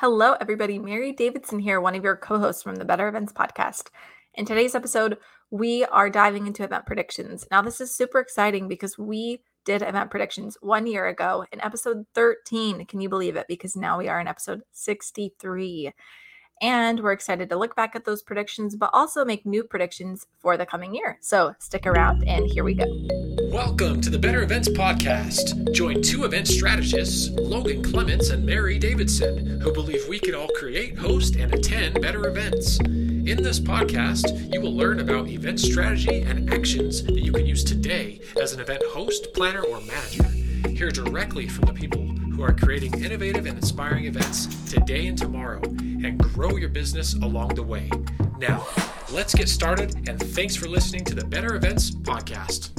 Hello, everybody. Mary Davidson here, one of your co hosts from the Better Events podcast. In today's episode, we are diving into event predictions. Now, this is super exciting because we did event predictions one year ago in episode 13. Can you believe it? Because now we are in episode 63. And we're excited to look back at those predictions, but also make new predictions for the coming year. So stick around and here we go. Welcome to the Better Events Podcast. Join two event strategists, Logan Clements and Mary Davidson, who believe we can all create, host, and attend better events. In this podcast, you will learn about event strategy and actions that you can use today as an event host, planner, or manager. Hear directly from the people who are creating innovative and inspiring events today and tomorrow and grow your business along the way. Now, let's get started, and thanks for listening to the Better Events Podcast.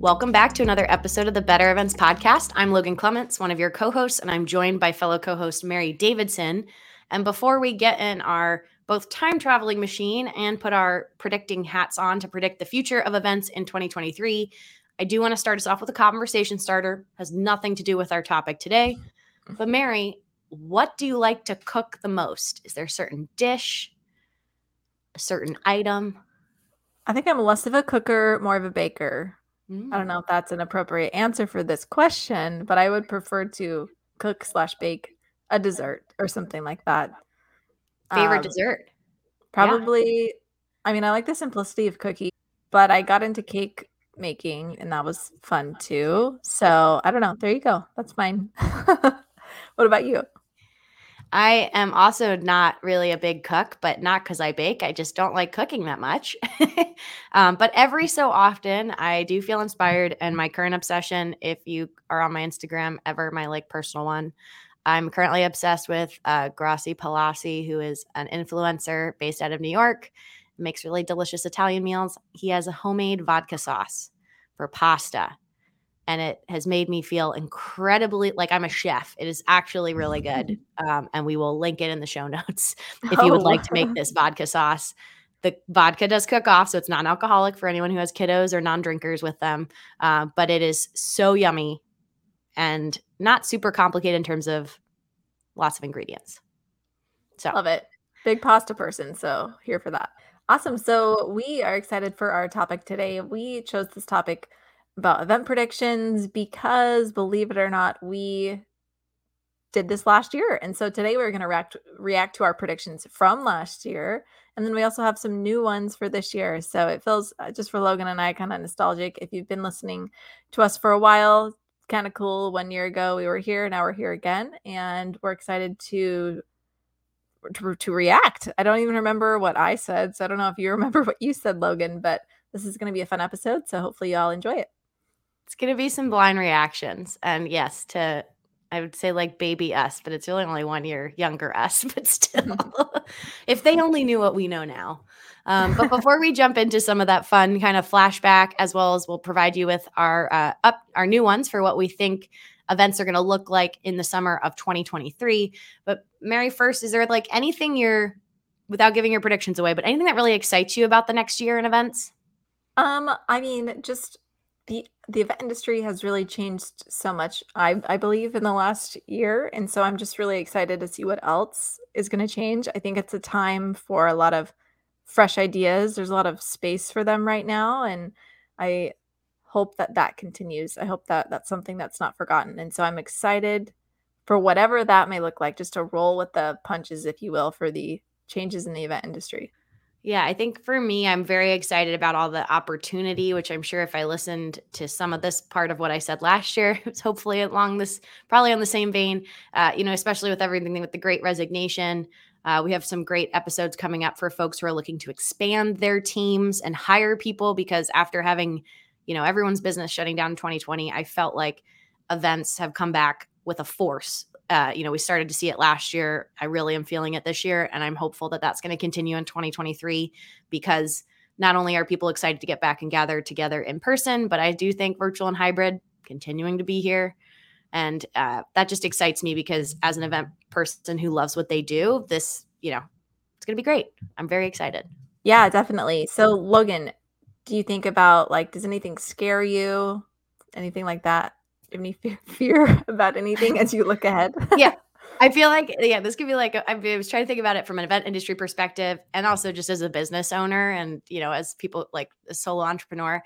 Welcome back to another episode of the Better Events Podcast. I'm Logan Clements, one of your co hosts, and I'm joined by fellow co host Mary Davidson. And before we get in our both time traveling machine and put our predicting hats on to predict the future of events in 2023, I do want to start us off with a conversation starter. Has nothing to do with our topic today. But Mary, what do you like to cook the most? Is there a certain dish, a certain item? I think I'm less of a cooker, more of a baker. Mm. I don't know if that's an appropriate answer for this question, but I would prefer to cook slash bake a dessert or something like that. Favorite um, dessert? Probably. Yeah. I mean, I like the simplicity of cookie, but I got into cake making and that was fun too. So I don't know. There you go. That's mine. what about you? I am also not really a big cook, but not because I bake. I just don't like cooking that much. um, but every so often, I do feel inspired. And my current obsession, if you are on my Instagram, ever my like personal one, I'm currently obsessed with uh, Grossy Pelosi, who is an influencer based out of New York makes really delicious Italian meals. He has a homemade vodka sauce for pasta. And it has made me feel incredibly like I'm a chef. It is actually really good. Um, and we will link it in the show notes if you would like to make this vodka sauce. The vodka does cook off, so it's non alcoholic for anyone who has kiddos or non drinkers with them. Uh, but it is so yummy and not super complicated in terms of lots of ingredients. So love it. Big pasta person. So here for that. Awesome. So we are excited for our topic today. We chose this topic about event predictions because, believe it or not, we did this last year. And so today we're going to react react to our predictions from last year. And then we also have some new ones for this year. So it feels uh, just for Logan and I kind of nostalgic. If you've been listening to us for a while, kind of cool. One year ago we were here, now we're here again. And we're excited to to, to react. I don't even remember what I said. So I don't know if you remember what you said, Logan, but this is going to be a fun episode. So hopefully y'all enjoy it. It's going to be some blind reactions. And yes, to, I would say like baby us, but it's really only one year younger us, but still, if they only knew what we know now. Um, but before we jump into some of that fun kind of flashback, as well as we'll provide you with our uh, up our new ones for what we think events are going to look like in the summer of 2023. But Mary, first, is there like anything you're without giving your predictions away, but anything that really excites you about the next year in events? Um, I mean, just the the event industry has really changed so much. I I believe in the last year, and so I'm just really excited to see what else is going to change. I think it's a time for a lot of fresh ideas. There's a lot of space for them right now, and I hope that that continues. I hope that that's something that's not forgotten. And so I'm excited for whatever that may look like, just to roll with the punches, if you will, for the changes in the event industry. Yeah, I think for me, I'm very excited about all the opportunity, which I'm sure if I listened to some of this part of what I said last year, it's hopefully along this, probably on the same vein, uh, you know, especially with everything with the great resignation. Uh, we have some great episodes coming up for folks who are looking to expand their teams and hire people because after having you know, everyone's business shutting down in 2020, I felt like events have come back with a force. Uh, you know, we started to see it last year. I really am feeling it this year, and I'm hopeful that that's going to continue in 2023 because not only are people excited to get back and gather together in person, but I do think virtual and hybrid continuing to be here. And uh, that just excites me because as an event person who loves what they do, this, you know, it's going to be great. I'm very excited. Yeah, definitely. So, Logan, do you think about like does anything scare you anything like that any fear, fear about anything as you look ahead yeah I feel like yeah, this could be like I was trying to think about it from an event industry perspective, and also just as a business owner, and you know, as people like a solo entrepreneur.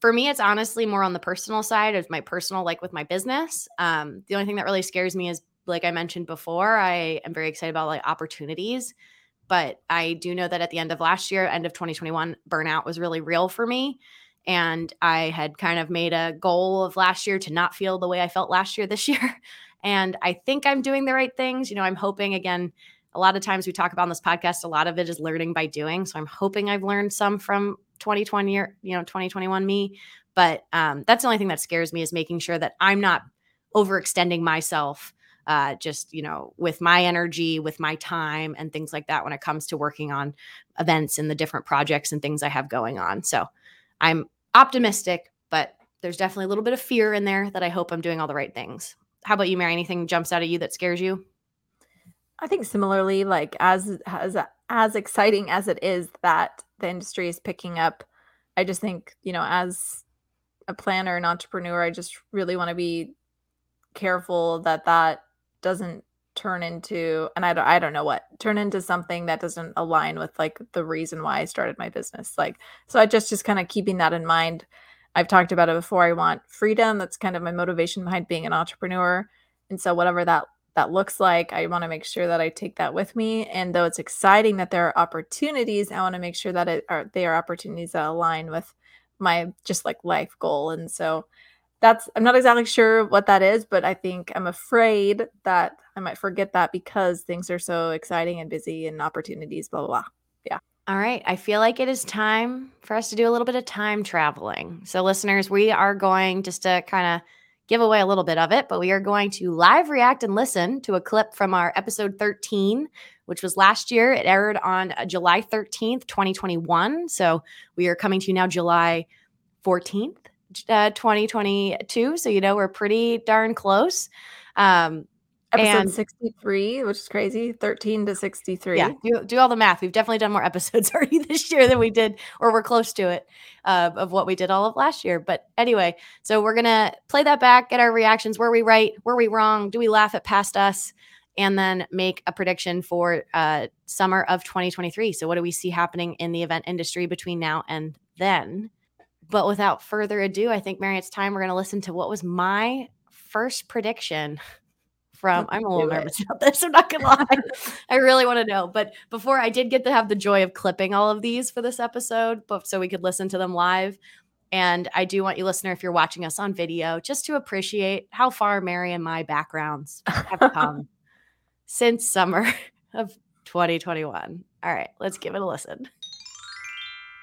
For me, it's honestly more on the personal side of my personal, like with my business. Um, the only thing that really scares me is, like I mentioned before, I am very excited about like opportunities, but I do know that at the end of last year, end of 2021, burnout was really real for me. And I had kind of made a goal of last year to not feel the way I felt last year this year. And I think I'm doing the right things. You know, I'm hoping again, a lot of times we talk about on this podcast, a lot of it is learning by doing. So I'm hoping I've learned some from 2020 or, you know, 2021 me. But um, that's the only thing that scares me is making sure that I'm not overextending myself uh, just you know with my energy with my time and things like that when it comes to working on events and the different projects and things i have going on so i'm optimistic but there's definitely a little bit of fear in there that i hope i'm doing all the right things. How about you mary? Anything jumps out at you that scares you? I think similarly like as as as exciting as it is that the industry is picking up i just think you know as a planner and entrepreneur i just really want to be careful that that doesn't turn into and I don't I don't know what turn into something that doesn't align with like the reason why I started my business like so I just just kind of keeping that in mind. I've talked about it before I want freedom that's kind of my motivation behind being an entrepreneur and so whatever that that looks like I want to make sure that I take that with me and though it's exciting that there are opportunities I want to make sure that it are they are opportunities that align with my just like life goal and so that's I'm not exactly sure what that is, but I think I'm afraid that I might forget that because things are so exciting and busy and opportunities, blah blah blah. Yeah. All right. I feel like it is time for us to do a little bit of time traveling. So, listeners, we are going just to kind of give away a little bit of it, but we are going to live react and listen to a clip from our episode 13, which was last year. It aired on uh, July 13th, 2021. So, we are coming to you now July 14th uh, 2022. So, you know, we're pretty darn close. Um, episode and, 63, which is crazy 13 to 63. Yeah, do, do all the math. We've definitely done more episodes already this year than we did, or we're close to it uh, of what we did all of last year. But anyway, so we're going to play that back, get our reactions. Were we right? Were we wrong? Do we laugh at past us? And then make a prediction for uh, summer of 2023. So, what do we see happening in the event industry between now and then? But without further ado, I think, Mary, it's time we're going to listen to what was my first prediction from. I'm a little nervous about this. I'm not going to lie. I really want to know. But before I did get to have the joy of clipping all of these for this episode, but so we could listen to them live. And I do want you, listener, if you're watching us on video, just to appreciate how far Mary and my backgrounds have come since summer of 2021. All right, let's give it a listen.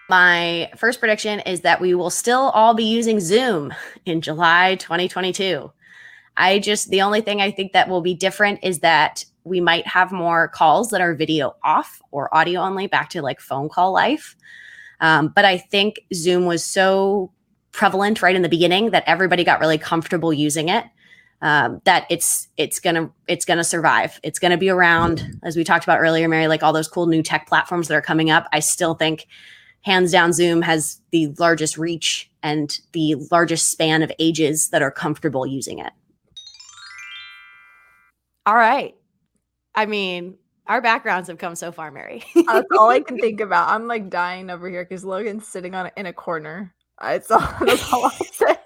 My first prediction is that we will still all be using Zoom in July 2022. I just, the only thing I think that will be different is that we might have more calls that are video off or audio only back to like phone call life. Um, but I think Zoom was so prevalent right in the beginning that everybody got really comfortable using it. Um, that it's it's gonna it's gonna survive. It's gonna be around, as we talked about earlier, Mary. Like all those cool new tech platforms that are coming up. I still think hands down zoom has the largest reach and the largest span of ages that are comfortable using it. All right. I mean our backgrounds have come so far mary. That's all i can think about. I'm like dying over here because logan's sitting on in a corner. It's all, that's all i say.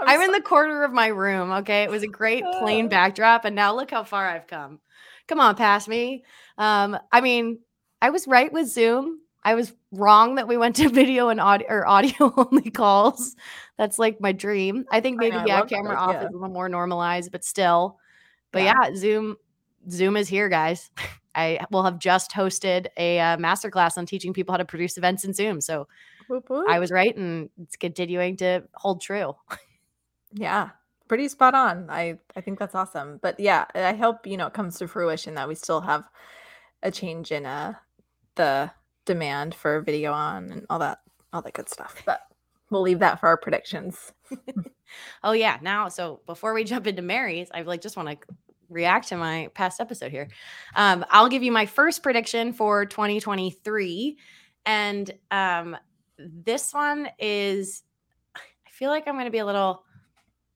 I'm, I'm in the corner of my room okay? It was a great plain backdrop and now look how far i've come. Come on pass me. Um i mean i was right with zoom I was wrong that we went to video and audio or audio only calls. That's like my dream. I think maybe I know, yeah, camera off yeah. is a little more normalized, but still. But yeah. yeah, Zoom Zoom is here, guys. I will have just hosted a uh, masterclass on teaching people how to produce events in Zoom. So. I was right, and it's continuing to hold true. yeah, pretty spot on. I I think that's awesome. But yeah, I hope you know it comes to fruition that we still have a change in uh the demand for video on and all that all that good stuff. But we'll leave that for our predictions. oh yeah. Now, so before we jump into Mary's, I like just want to react to my past episode here. Um, I'll give you my first prediction for 2023. And um, this one is I feel like I'm going to be a little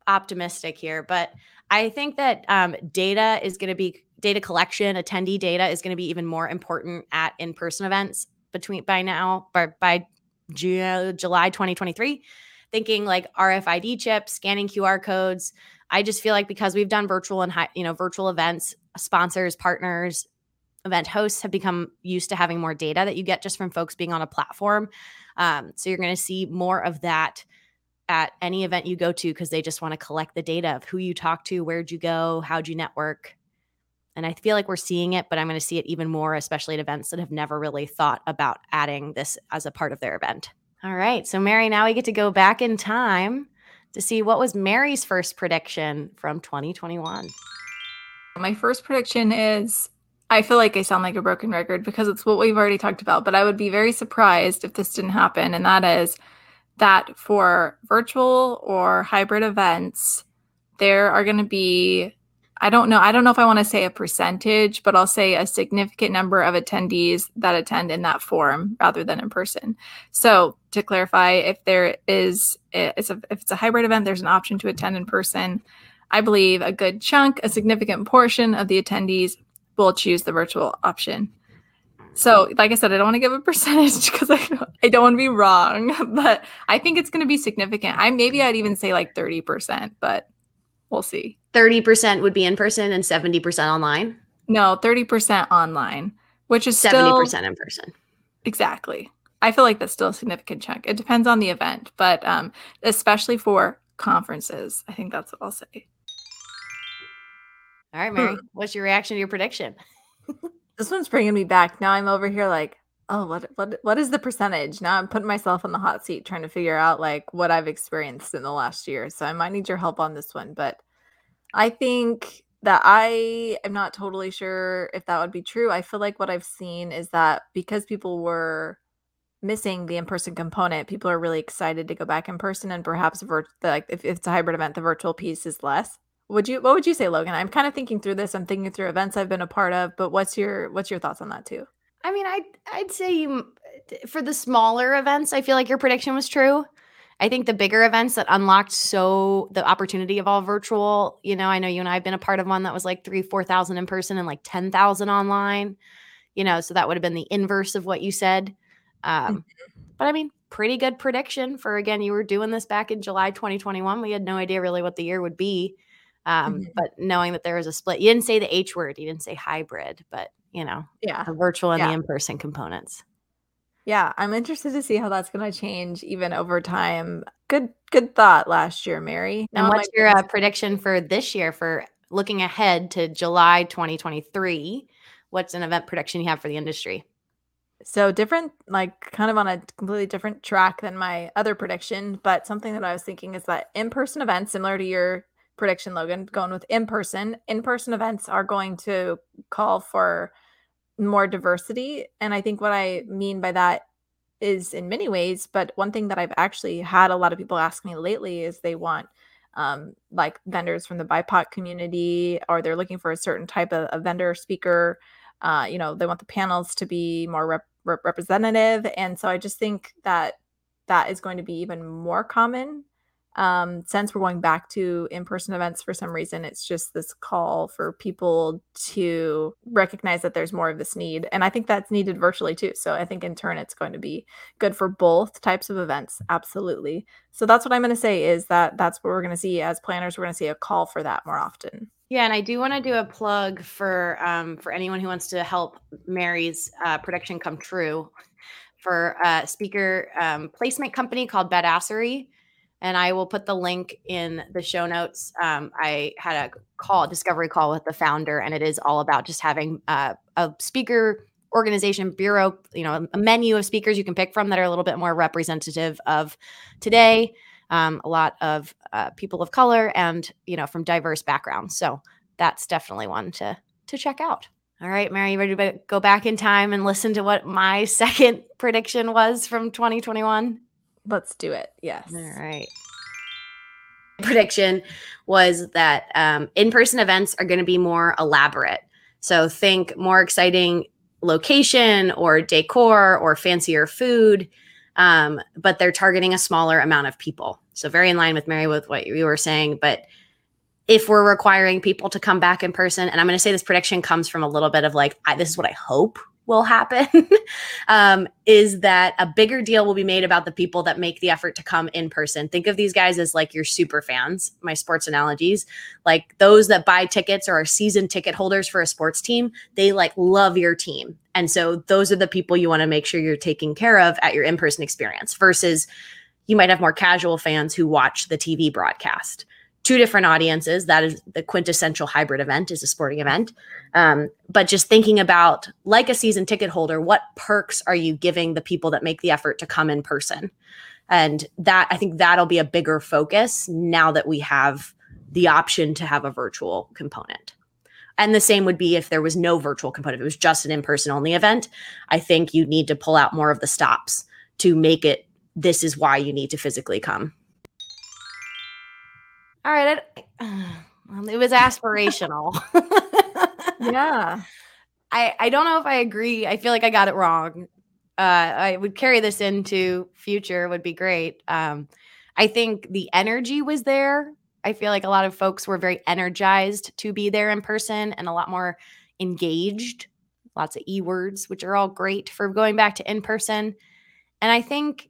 optimistic here, but I think that um, data is going to be data collection, attendee data is going to be even more important at in-person events between by now by by July 2023. Thinking like RFID chips, scanning QR codes. I just feel like because we've done virtual and high, you know virtual events, sponsors, partners, event hosts have become used to having more data that you get just from folks being on a platform. Um, so you're going to see more of that at any event you go to because they just want to collect the data of who you talked to, where'd you go, how'd you network. And I feel like we're seeing it, but I'm going to see it even more, especially at events that have never really thought about adding this as a part of their event. All right. So, Mary, now we get to go back in time to see what was Mary's first prediction from 2021. My first prediction is I feel like I sound like a broken record because it's what we've already talked about, but I would be very surprised if this didn't happen. And that is that for virtual or hybrid events, there are going to be, I don't know, I don't know if I want to say a percentage, but I'll say a significant number of attendees that attend in that form rather than in person. So to clarify, if there is, it's a, if it's a hybrid event, there's an option to attend in person. I believe a good chunk, a significant portion of the attendees will choose the virtual option. So, like I said, I don't want to give a percentage because I, I don't want to be wrong, but I think it's going to be significant. I maybe I'd even say like 30%, but we'll see. 30% would be in person and 70% online? No, 30% online, which is 70% still, in person. Exactly. I feel like that's still a significant chunk. It depends on the event, but um, especially for conferences, I think that's what I'll say. All right, Mary, what's your reaction to your prediction? this one's bringing me back. Now I'm over here like, oh, what what what is the percentage? Now I'm putting myself in the hot seat trying to figure out like what I've experienced in the last year. So I might need your help on this one, but I think that I am not totally sure if that would be true. I feel like what I've seen is that because people were missing the in-person component, people are really excited to go back in person and perhaps vir- like if it's a hybrid event, the virtual piece is less. Would you what would you say, Logan? I'm kind of thinking through this. I'm thinking through events I've been a part of, but what's your what's your thoughts on that too? I mean, I I'd, I'd say you for the smaller events, I feel like your prediction was true. I think the bigger events that unlocked so the opportunity of all virtual, you know, I know you and I have been a part of one that was like three, 4,000 in person and like 10,000 online, you know, so that would have been the inverse of what you said. Um, mm-hmm. but I mean, pretty good prediction for again, you were doing this back in July 2021. We had no idea really what the year would be. Um, mm-hmm. But knowing that there was a split, you didn't say the H word, you didn't say hybrid, but you know, yeah, the virtual and yeah. the in person components. Yeah, I'm interested to see how that's going to change even over time. Good, good thought last year, Mary. Now, and what's your uh, prediction for this year for looking ahead to July 2023? What's an event prediction you have for the industry? So different, like kind of on a completely different track than my other prediction, but something that I was thinking is that in-person events, similar to your prediction, Logan, going with in person. In person events are going to call for more diversity. And I think what I mean by that is in many ways, but one thing that I've actually had a lot of people ask me lately is they want um, like vendors from the BIPOC community, or they're looking for a certain type of, of vendor speaker. Uh, you know, they want the panels to be more rep- rep- representative. And so I just think that that is going to be even more common um, since we're going back to in-person events for some reason it's just this call for people to recognize that there's more of this need. And i think that's needed virtually too. So i think in turn it's going to be good for both types of events. Absolutely. So that's what i'm going to say is that that's what we're going to see as planners. We're going to see a call for that more often. Yeah, and I do want to do a plug for um, for anyone who wants to help Mary's uh, prediction come true. For a speaker um, placement company called Badassery, and I will put the link in the show notes. Um, I had a call, a discovery call with the founder, and it is all about just having uh, a speaker organization bureau, you know, a menu of speakers you can pick from that are a little bit more representative of today. Um, a lot of uh, people of color and you know from diverse backgrounds. So that's definitely one to to check out. All right, Mary, you ready to go back in time and listen to what my second prediction was from 2021? Let's do it. Yes. All right. Prediction was that um, in person events are going to be more elaborate. So think more exciting location or decor or fancier food, um, but they're targeting a smaller amount of people. So very in line with Mary with what you were saying, but if we're requiring people to come back in person, and I'm going to say this prediction comes from a little bit of like, I, this is what I hope will happen um, is that a bigger deal will be made about the people that make the effort to come in person. Think of these guys as like your super fans, my sports analogies, like those that buy tickets or are season ticket holders for a sports team. They like love your team. And so those are the people you want to make sure you're taking care of at your in person experience versus you might have more casual fans who watch the TV broadcast two different audiences. That is the quintessential hybrid event is a sporting event. Um, but just thinking about like a season ticket holder, what perks are you giving the people that make the effort to come in person? And that I think that'll be a bigger focus now that we have the option to have a virtual component. And the same would be if there was no virtual component, if it was just an in person only event. I think you need to pull out more of the stops to make it this is why you need to physically come all right. it was aspirational. yeah. I, I don't know if I agree. I feel like I got it wrong. Uh, I would carry this into future would be great. Um, I think the energy was there. I feel like a lot of folks were very energized to be there in person and a lot more engaged. Lots of e words, which are all great for going back to in person. And I think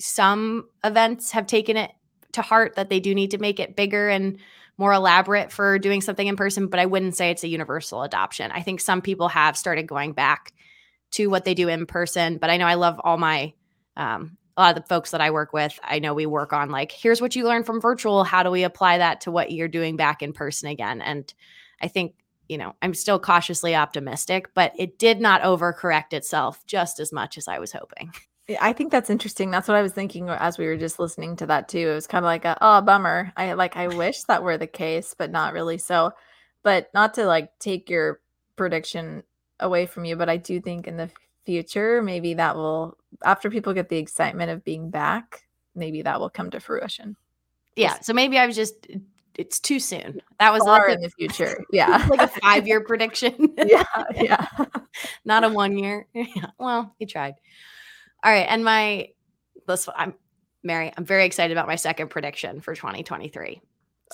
some events have taken it to heart that they do need to make it bigger and more elaborate for doing something in person, but I wouldn't say it's a universal adoption. I think some people have started going back to what they do in person, but I know I love all my um, a lot of the folks that I work with. I know we work on like, here's what you learned from virtual. How do we apply that to what you're doing back in person again? And I think you know, I'm still cautiously optimistic, but it did not overcorrect itself just as much as I was hoping. I think that's interesting. That's what I was thinking as we were just listening to that too. It was kind of like a oh bummer. I like I wish that were the case, but not really so. But not to like take your prediction away from you, but I do think in the future maybe that will after people get the excitement of being back, maybe that will come to fruition. Yeah. So maybe I was just it's too soon. That was far in the future. Yeah. like a five year prediction. yeah. Yeah. Not a one year. Yeah. Well, you tried. All right, and my this one, I'm Mary. I'm very excited about my second prediction for 2023.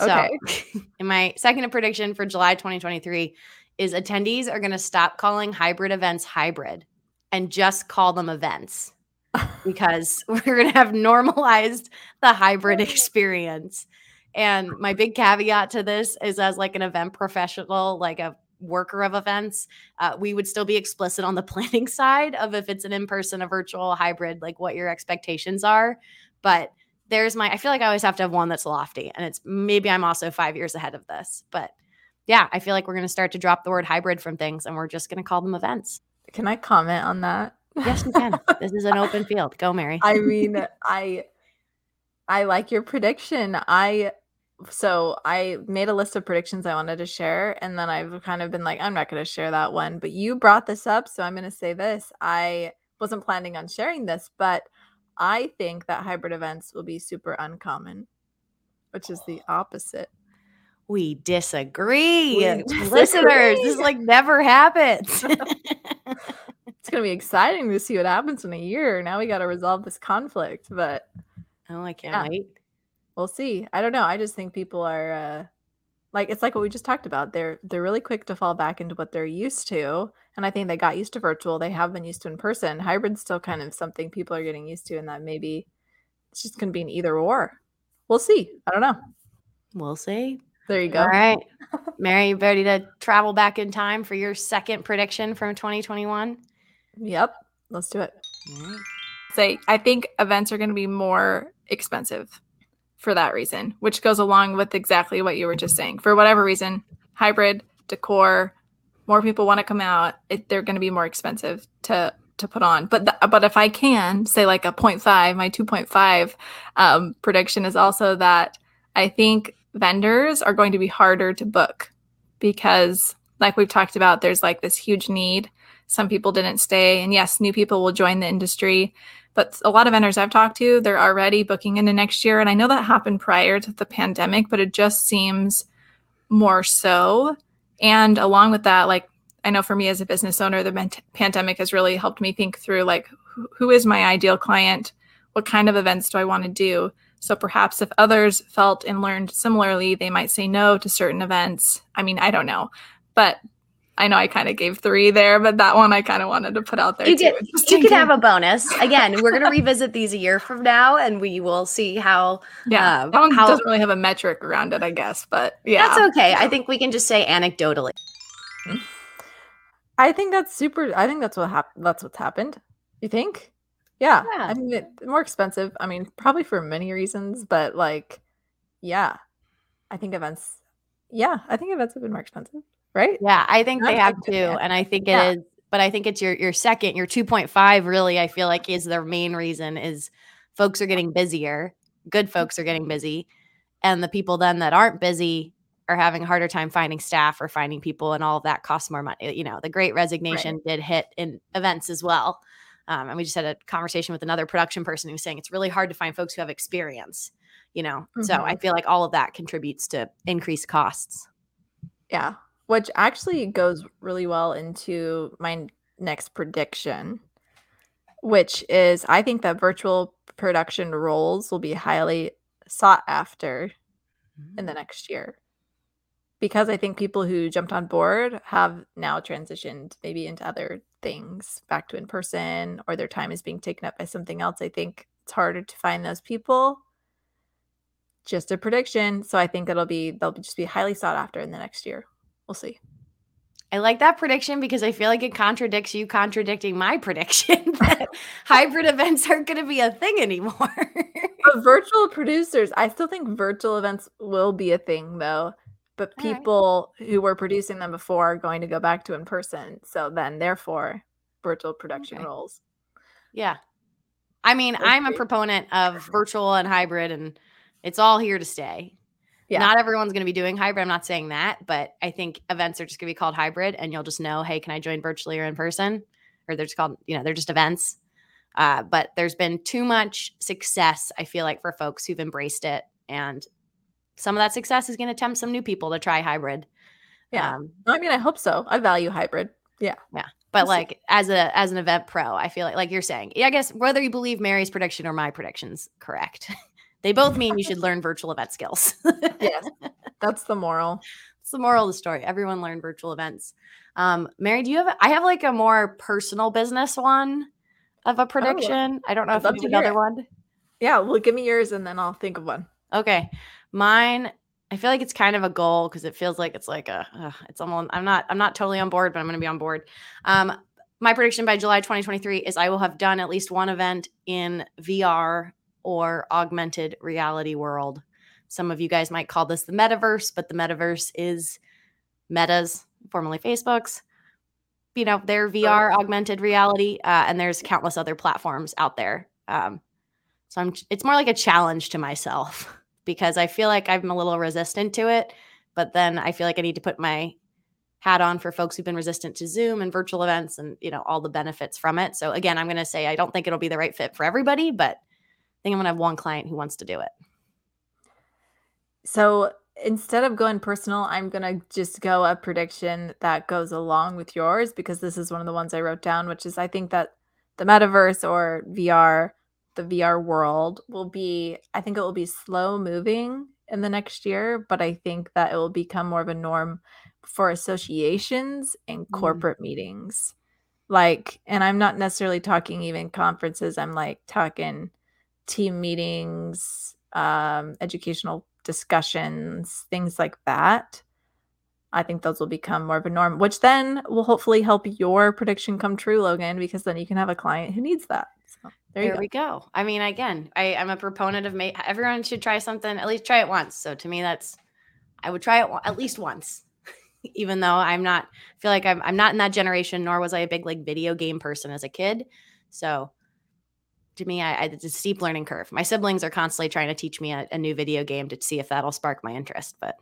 Okay. So, in my second prediction for July 2023 is attendees are going to stop calling hybrid events hybrid and just call them events because we're going to have normalized the hybrid experience. And my big caveat to this is as like an event professional, like a worker of events, uh, we would still be explicit on the planning side of if it's an in person, a virtual, hybrid, like what your expectations are. But there's my, I feel like I always have to have one that's lofty. And it's maybe I'm also five years ahead of this. But yeah, I feel like we're going to start to drop the word hybrid from things and we're just going to call them events. Can I comment on that? Yes, you can. this is an open field. Go, Mary. I mean, I I like your prediction. I so I made a list of predictions I wanted to share, and then I've kind of been like, I'm not going to share that one. But you brought this up, so I'm going to say this. I wasn't planning on sharing this, but I think that hybrid events will be super uncommon, which is the opposite. We disagree. We disagree. Listeners, this like never happens. it's going to be exciting to see what happens in a year. Now we got to resolve this conflict, but oh, I can't yeah. wait we'll see. I don't know. I just think people are uh, like it's like what we just talked about. They're they're really quick to fall back into what they're used to, and I think they got used to virtual. They have been used to in person. Hybrid's still kind of something people are getting used to, and that maybe it's just going to be an either or. We'll see. I don't know. We'll see. There you go. All right, Mary, you ready to travel back in time for your second prediction from 2021? Yep, let's do it. Say, I think events are going to be more expensive for that reason, which goes along with exactly what you were just saying. For whatever reason, hybrid decor, more people want to come out. It, they're going to be more expensive to to put on. But but if I can say like a 0.5, my 2.5 um, prediction is also that I think vendors are going to be harder to book because like we've talked about, there's like this huge need. Some people didn't stay, and yes, new people will join the industry. But a lot of vendors I've talked to, they're already booking into next year. And I know that happened prior to the pandemic, but it just seems more so. And along with that, like I know for me as a business owner, the pandemic has really helped me think through like who is my ideal client? What kind of events do I want to do? So perhaps if others felt and learned similarly, they might say no to certain events. I mean, I don't know. But I know I kind of gave three there, but that one I kind of wanted to put out there you too. Get, you could have a bonus. Again, we're going to revisit these a year from now, and we will see how. Yeah, uh, that one how, doesn't really have a metric around it, I guess, but yeah, that's okay. I think we can just say anecdotally. I think that's super. I think that's what happened. That's what's happened. You think? Yeah. yeah. I mean, it, more expensive. I mean, probably for many reasons, but like, yeah, I think events. Yeah, I think events have been more expensive right? Yeah, I think they have too, and I think it yeah. is. But I think it's your your second, your two point five. Really, I feel like is their main reason is folks are getting busier. Good folks are getting busy, and the people then that aren't busy are having a harder time finding staff or finding people, and all of that costs more money. You know, the Great Resignation right. did hit in events as well. Um, and we just had a conversation with another production person who was saying it's really hard to find folks who have experience you know mm-hmm. so i feel like all of that contributes to increased costs yeah which actually goes really well into my next prediction, which is I think that virtual production roles will be highly sought after mm-hmm. in the mm. next year. Because I think people who jumped on board have now transitioned maybe into other things, back to in person, or their time is being taken up by something else. I think it's harder to find those people. Just a prediction. So I think it'll be, they'll just be highly sought after in the next year. We'll see. I like that prediction because I feel like it contradicts you contradicting my prediction that hybrid events aren't going to be a thing anymore. but virtual producers, I still think virtual events will be a thing though. But people right. who were producing them before are going to go back to in person. So then, therefore, virtual production okay. roles. Yeah. I mean, I'm a proponent of virtual and hybrid, and it's all here to stay. Yeah. Not everyone's going to be doing hybrid. I'm not saying that, but I think events are just going to be called hybrid and you'll just know, hey, can I join virtually or in person? Or they're just called, you know, they're just events. Uh, but there's been too much success, I feel like, for folks who've embraced it. And some of that success is going to tempt some new people to try hybrid. Yeah. Um, I mean, I hope so. I value hybrid. Yeah. Yeah. But like as a as an event pro, I feel like like you're saying, yeah, I guess whether you believe Mary's prediction or my predictions correct. They both mean you should learn virtual event skills. yes, that's the moral. It's the moral of the story. Everyone learn virtual events. Um, Mary, do you have? I have like a more personal business one of a oh, prediction. Oh, I don't know I'd if you have another one. Yeah, well, give me yours and then I'll think of one. Okay, mine. I feel like it's kind of a goal because it feels like it's like a. Uh, it's almost. I'm not. I'm not totally on board, but I'm going to be on board. Um, my prediction by July 2023 is I will have done at least one event in VR or augmented reality world. Some of you guys might call this the metaverse, but the metaverse is Meta's, formerly Facebook's, you know, their VR augmented reality, uh, and there's countless other platforms out there. Um, so I'm, it's more like a challenge to myself because I feel like I'm a little resistant to it, but then I feel like I need to put my hat on for folks who've been resistant to Zoom and virtual events and you know all the benefits from it. So again, I'm going to say I don't think it'll be the right fit for everybody, but think I'm gonna have one client who wants to do it. So instead of going personal, I'm gonna just go a prediction that goes along with yours because this is one of the ones I wrote down, which is I think that the metaverse or VR, the VR world will be, I think it will be slow moving in the next year, but I think that it will become more of a norm for associations and mm. corporate mm. meetings. Like, and I'm not necessarily talking even conferences, I'm like talking team meetings, um, educational discussions, things like that. I think those will become more of a norm, which then will hopefully help your prediction come true, Logan, because then you can have a client who needs that. So there, there go. we go. I mean, again, I, I'm a proponent of ma- everyone should try something, at least try it once. So to me, that's I would try it at least once, even though I'm not feel like I'm I'm not in that generation, nor was I a big like video game person as a kid. So to me, I, I, it's a steep learning curve. My siblings are constantly trying to teach me a, a new video game to see if that'll spark my interest, but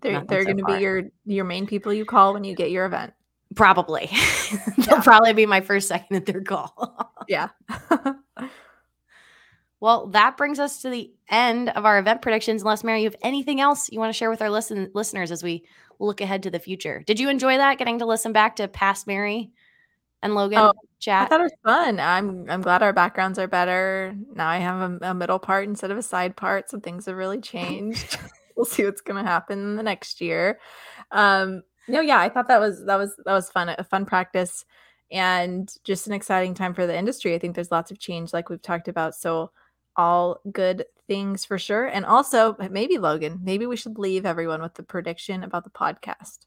they're they're so going to be your your main people you call when you get your event. Probably, they'll probably be my first, second, and third call. yeah. well, that brings us to the end of our event predictions. Unless Mary, you have anything else you want to share with our listen listeners as we look ahead to the future? Did you enjoy that? Getting to listen back to past Mary and Logan. Oh, chat. I thought it was fun. I'm I'm glad our backgrounds are better. Now I have a, a middle part instead of a side part, so things have really changed. we'll see what's gonna happen the next year. Um, no, yeah, I thought that was that was that was fun, a fun practice, and just an exciting time for the industry. I think there's lots of change, like we've talked about. So all good things for sure. And also, maybe Logan, maybe we should leave everyone with the prediction about the podcast.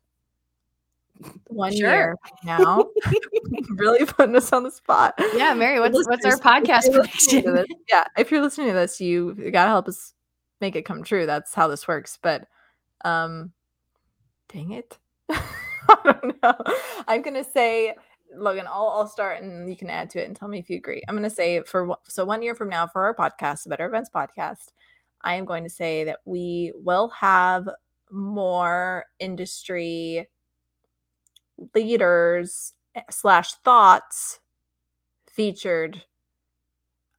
One sure. year now, really putting us on the spot. Yeah, Mary, what's what's our podcast prediction? yeah, if you're listening to this, you gotta help us make it come true. That's how this works. But, um, dang it, I don't know. I'm gonna say Logan, I'll, I'll start and you can add to it and tell me if you agree. I'm going to say for so one year from now for our podcast, the Better Events podcast, I am going to say that we will have more industry leaders eh, slash thoughts featured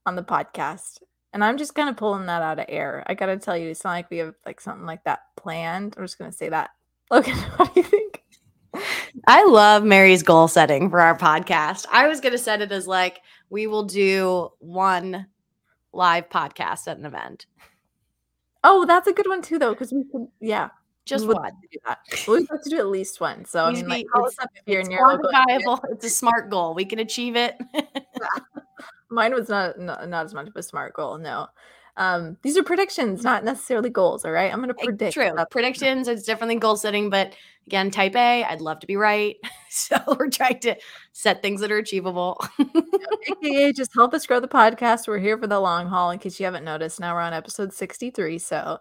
on the podcast. And I'm just kind of pulling that out of air. I got to tell you, it's not like we have like something like that planned. I'm just going to say that. Logan, what do you think? I love Mary's goal setting for our podcast. I was going to set it as like we will do one live podcast at an event. Oh, that's a good one too, though, because we could, yeah, just one. We have to do at least one. So I mean, like, call us up if you're near quantifiable. It's a smart goal. We can achieve it. Mine was not, not not as much of a smart goal. No, um, these are predictions, not necessarily goals. All right. I'm going to predict. True. Predictions, it's different than goal setting. But again, type A, I'd love to be right. so we're trying to set things that are achievable. AKA, just help us grow the podcast. We're here for the long haul. In case you haven't noticed, now we're on episode 63. So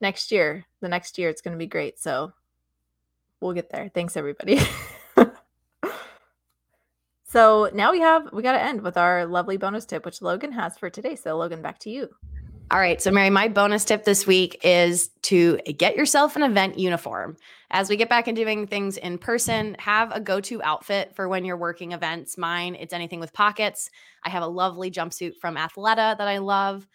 next year, the next year, it's going to be great. So we'll get there. Thanks, everybody. so now we have, we got to end with our lovely bonus tip, which Logan has for today. So, Logan, back to you. All right. So, Mary, my bonus tip this week is to get yourself an event uniform. As we get back into doing things in person, have a go to outfit for when you're working events. Mine, it's anything with pockets. I have a lovely jumpsuit from Athleta that I love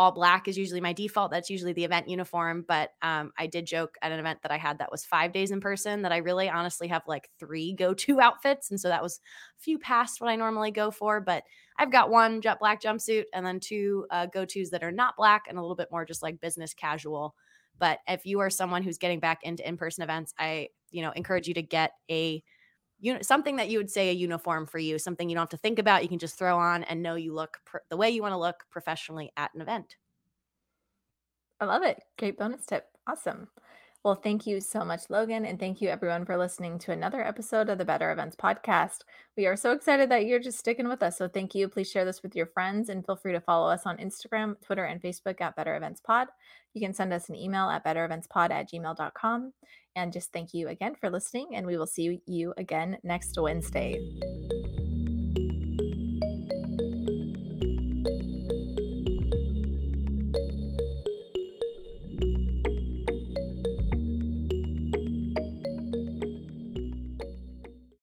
all black is usually my default. That's usually the event uniform. But um, I did joke at an event that I had that was five days in person that I really honestly have like three go to outfits. And so that was a few past what I normally go for. But I've got one jet black jumpsuit and then two uh, go tos that are not black and a little bit more just like business casual. But if you are someone who's getting back into in person events, I, you know, encourage you to get a you know something that you would say a uniform for you something you don't have to think about you can just throw on and know you look pr- the way you want to look professionally at an event. I love it great bonus tip awesome well thank you so much logan and thank you everyone for listening to another episode of the better events podcast. We are so excited that you're just sticking with us so thank you. Please share this with your friends and feel free to follow us on instagram twitter and facebook at better events pod. You can send us an email at bettereventspod at gmail.com and just thank you again for listening, and we will see you again next Wednesday.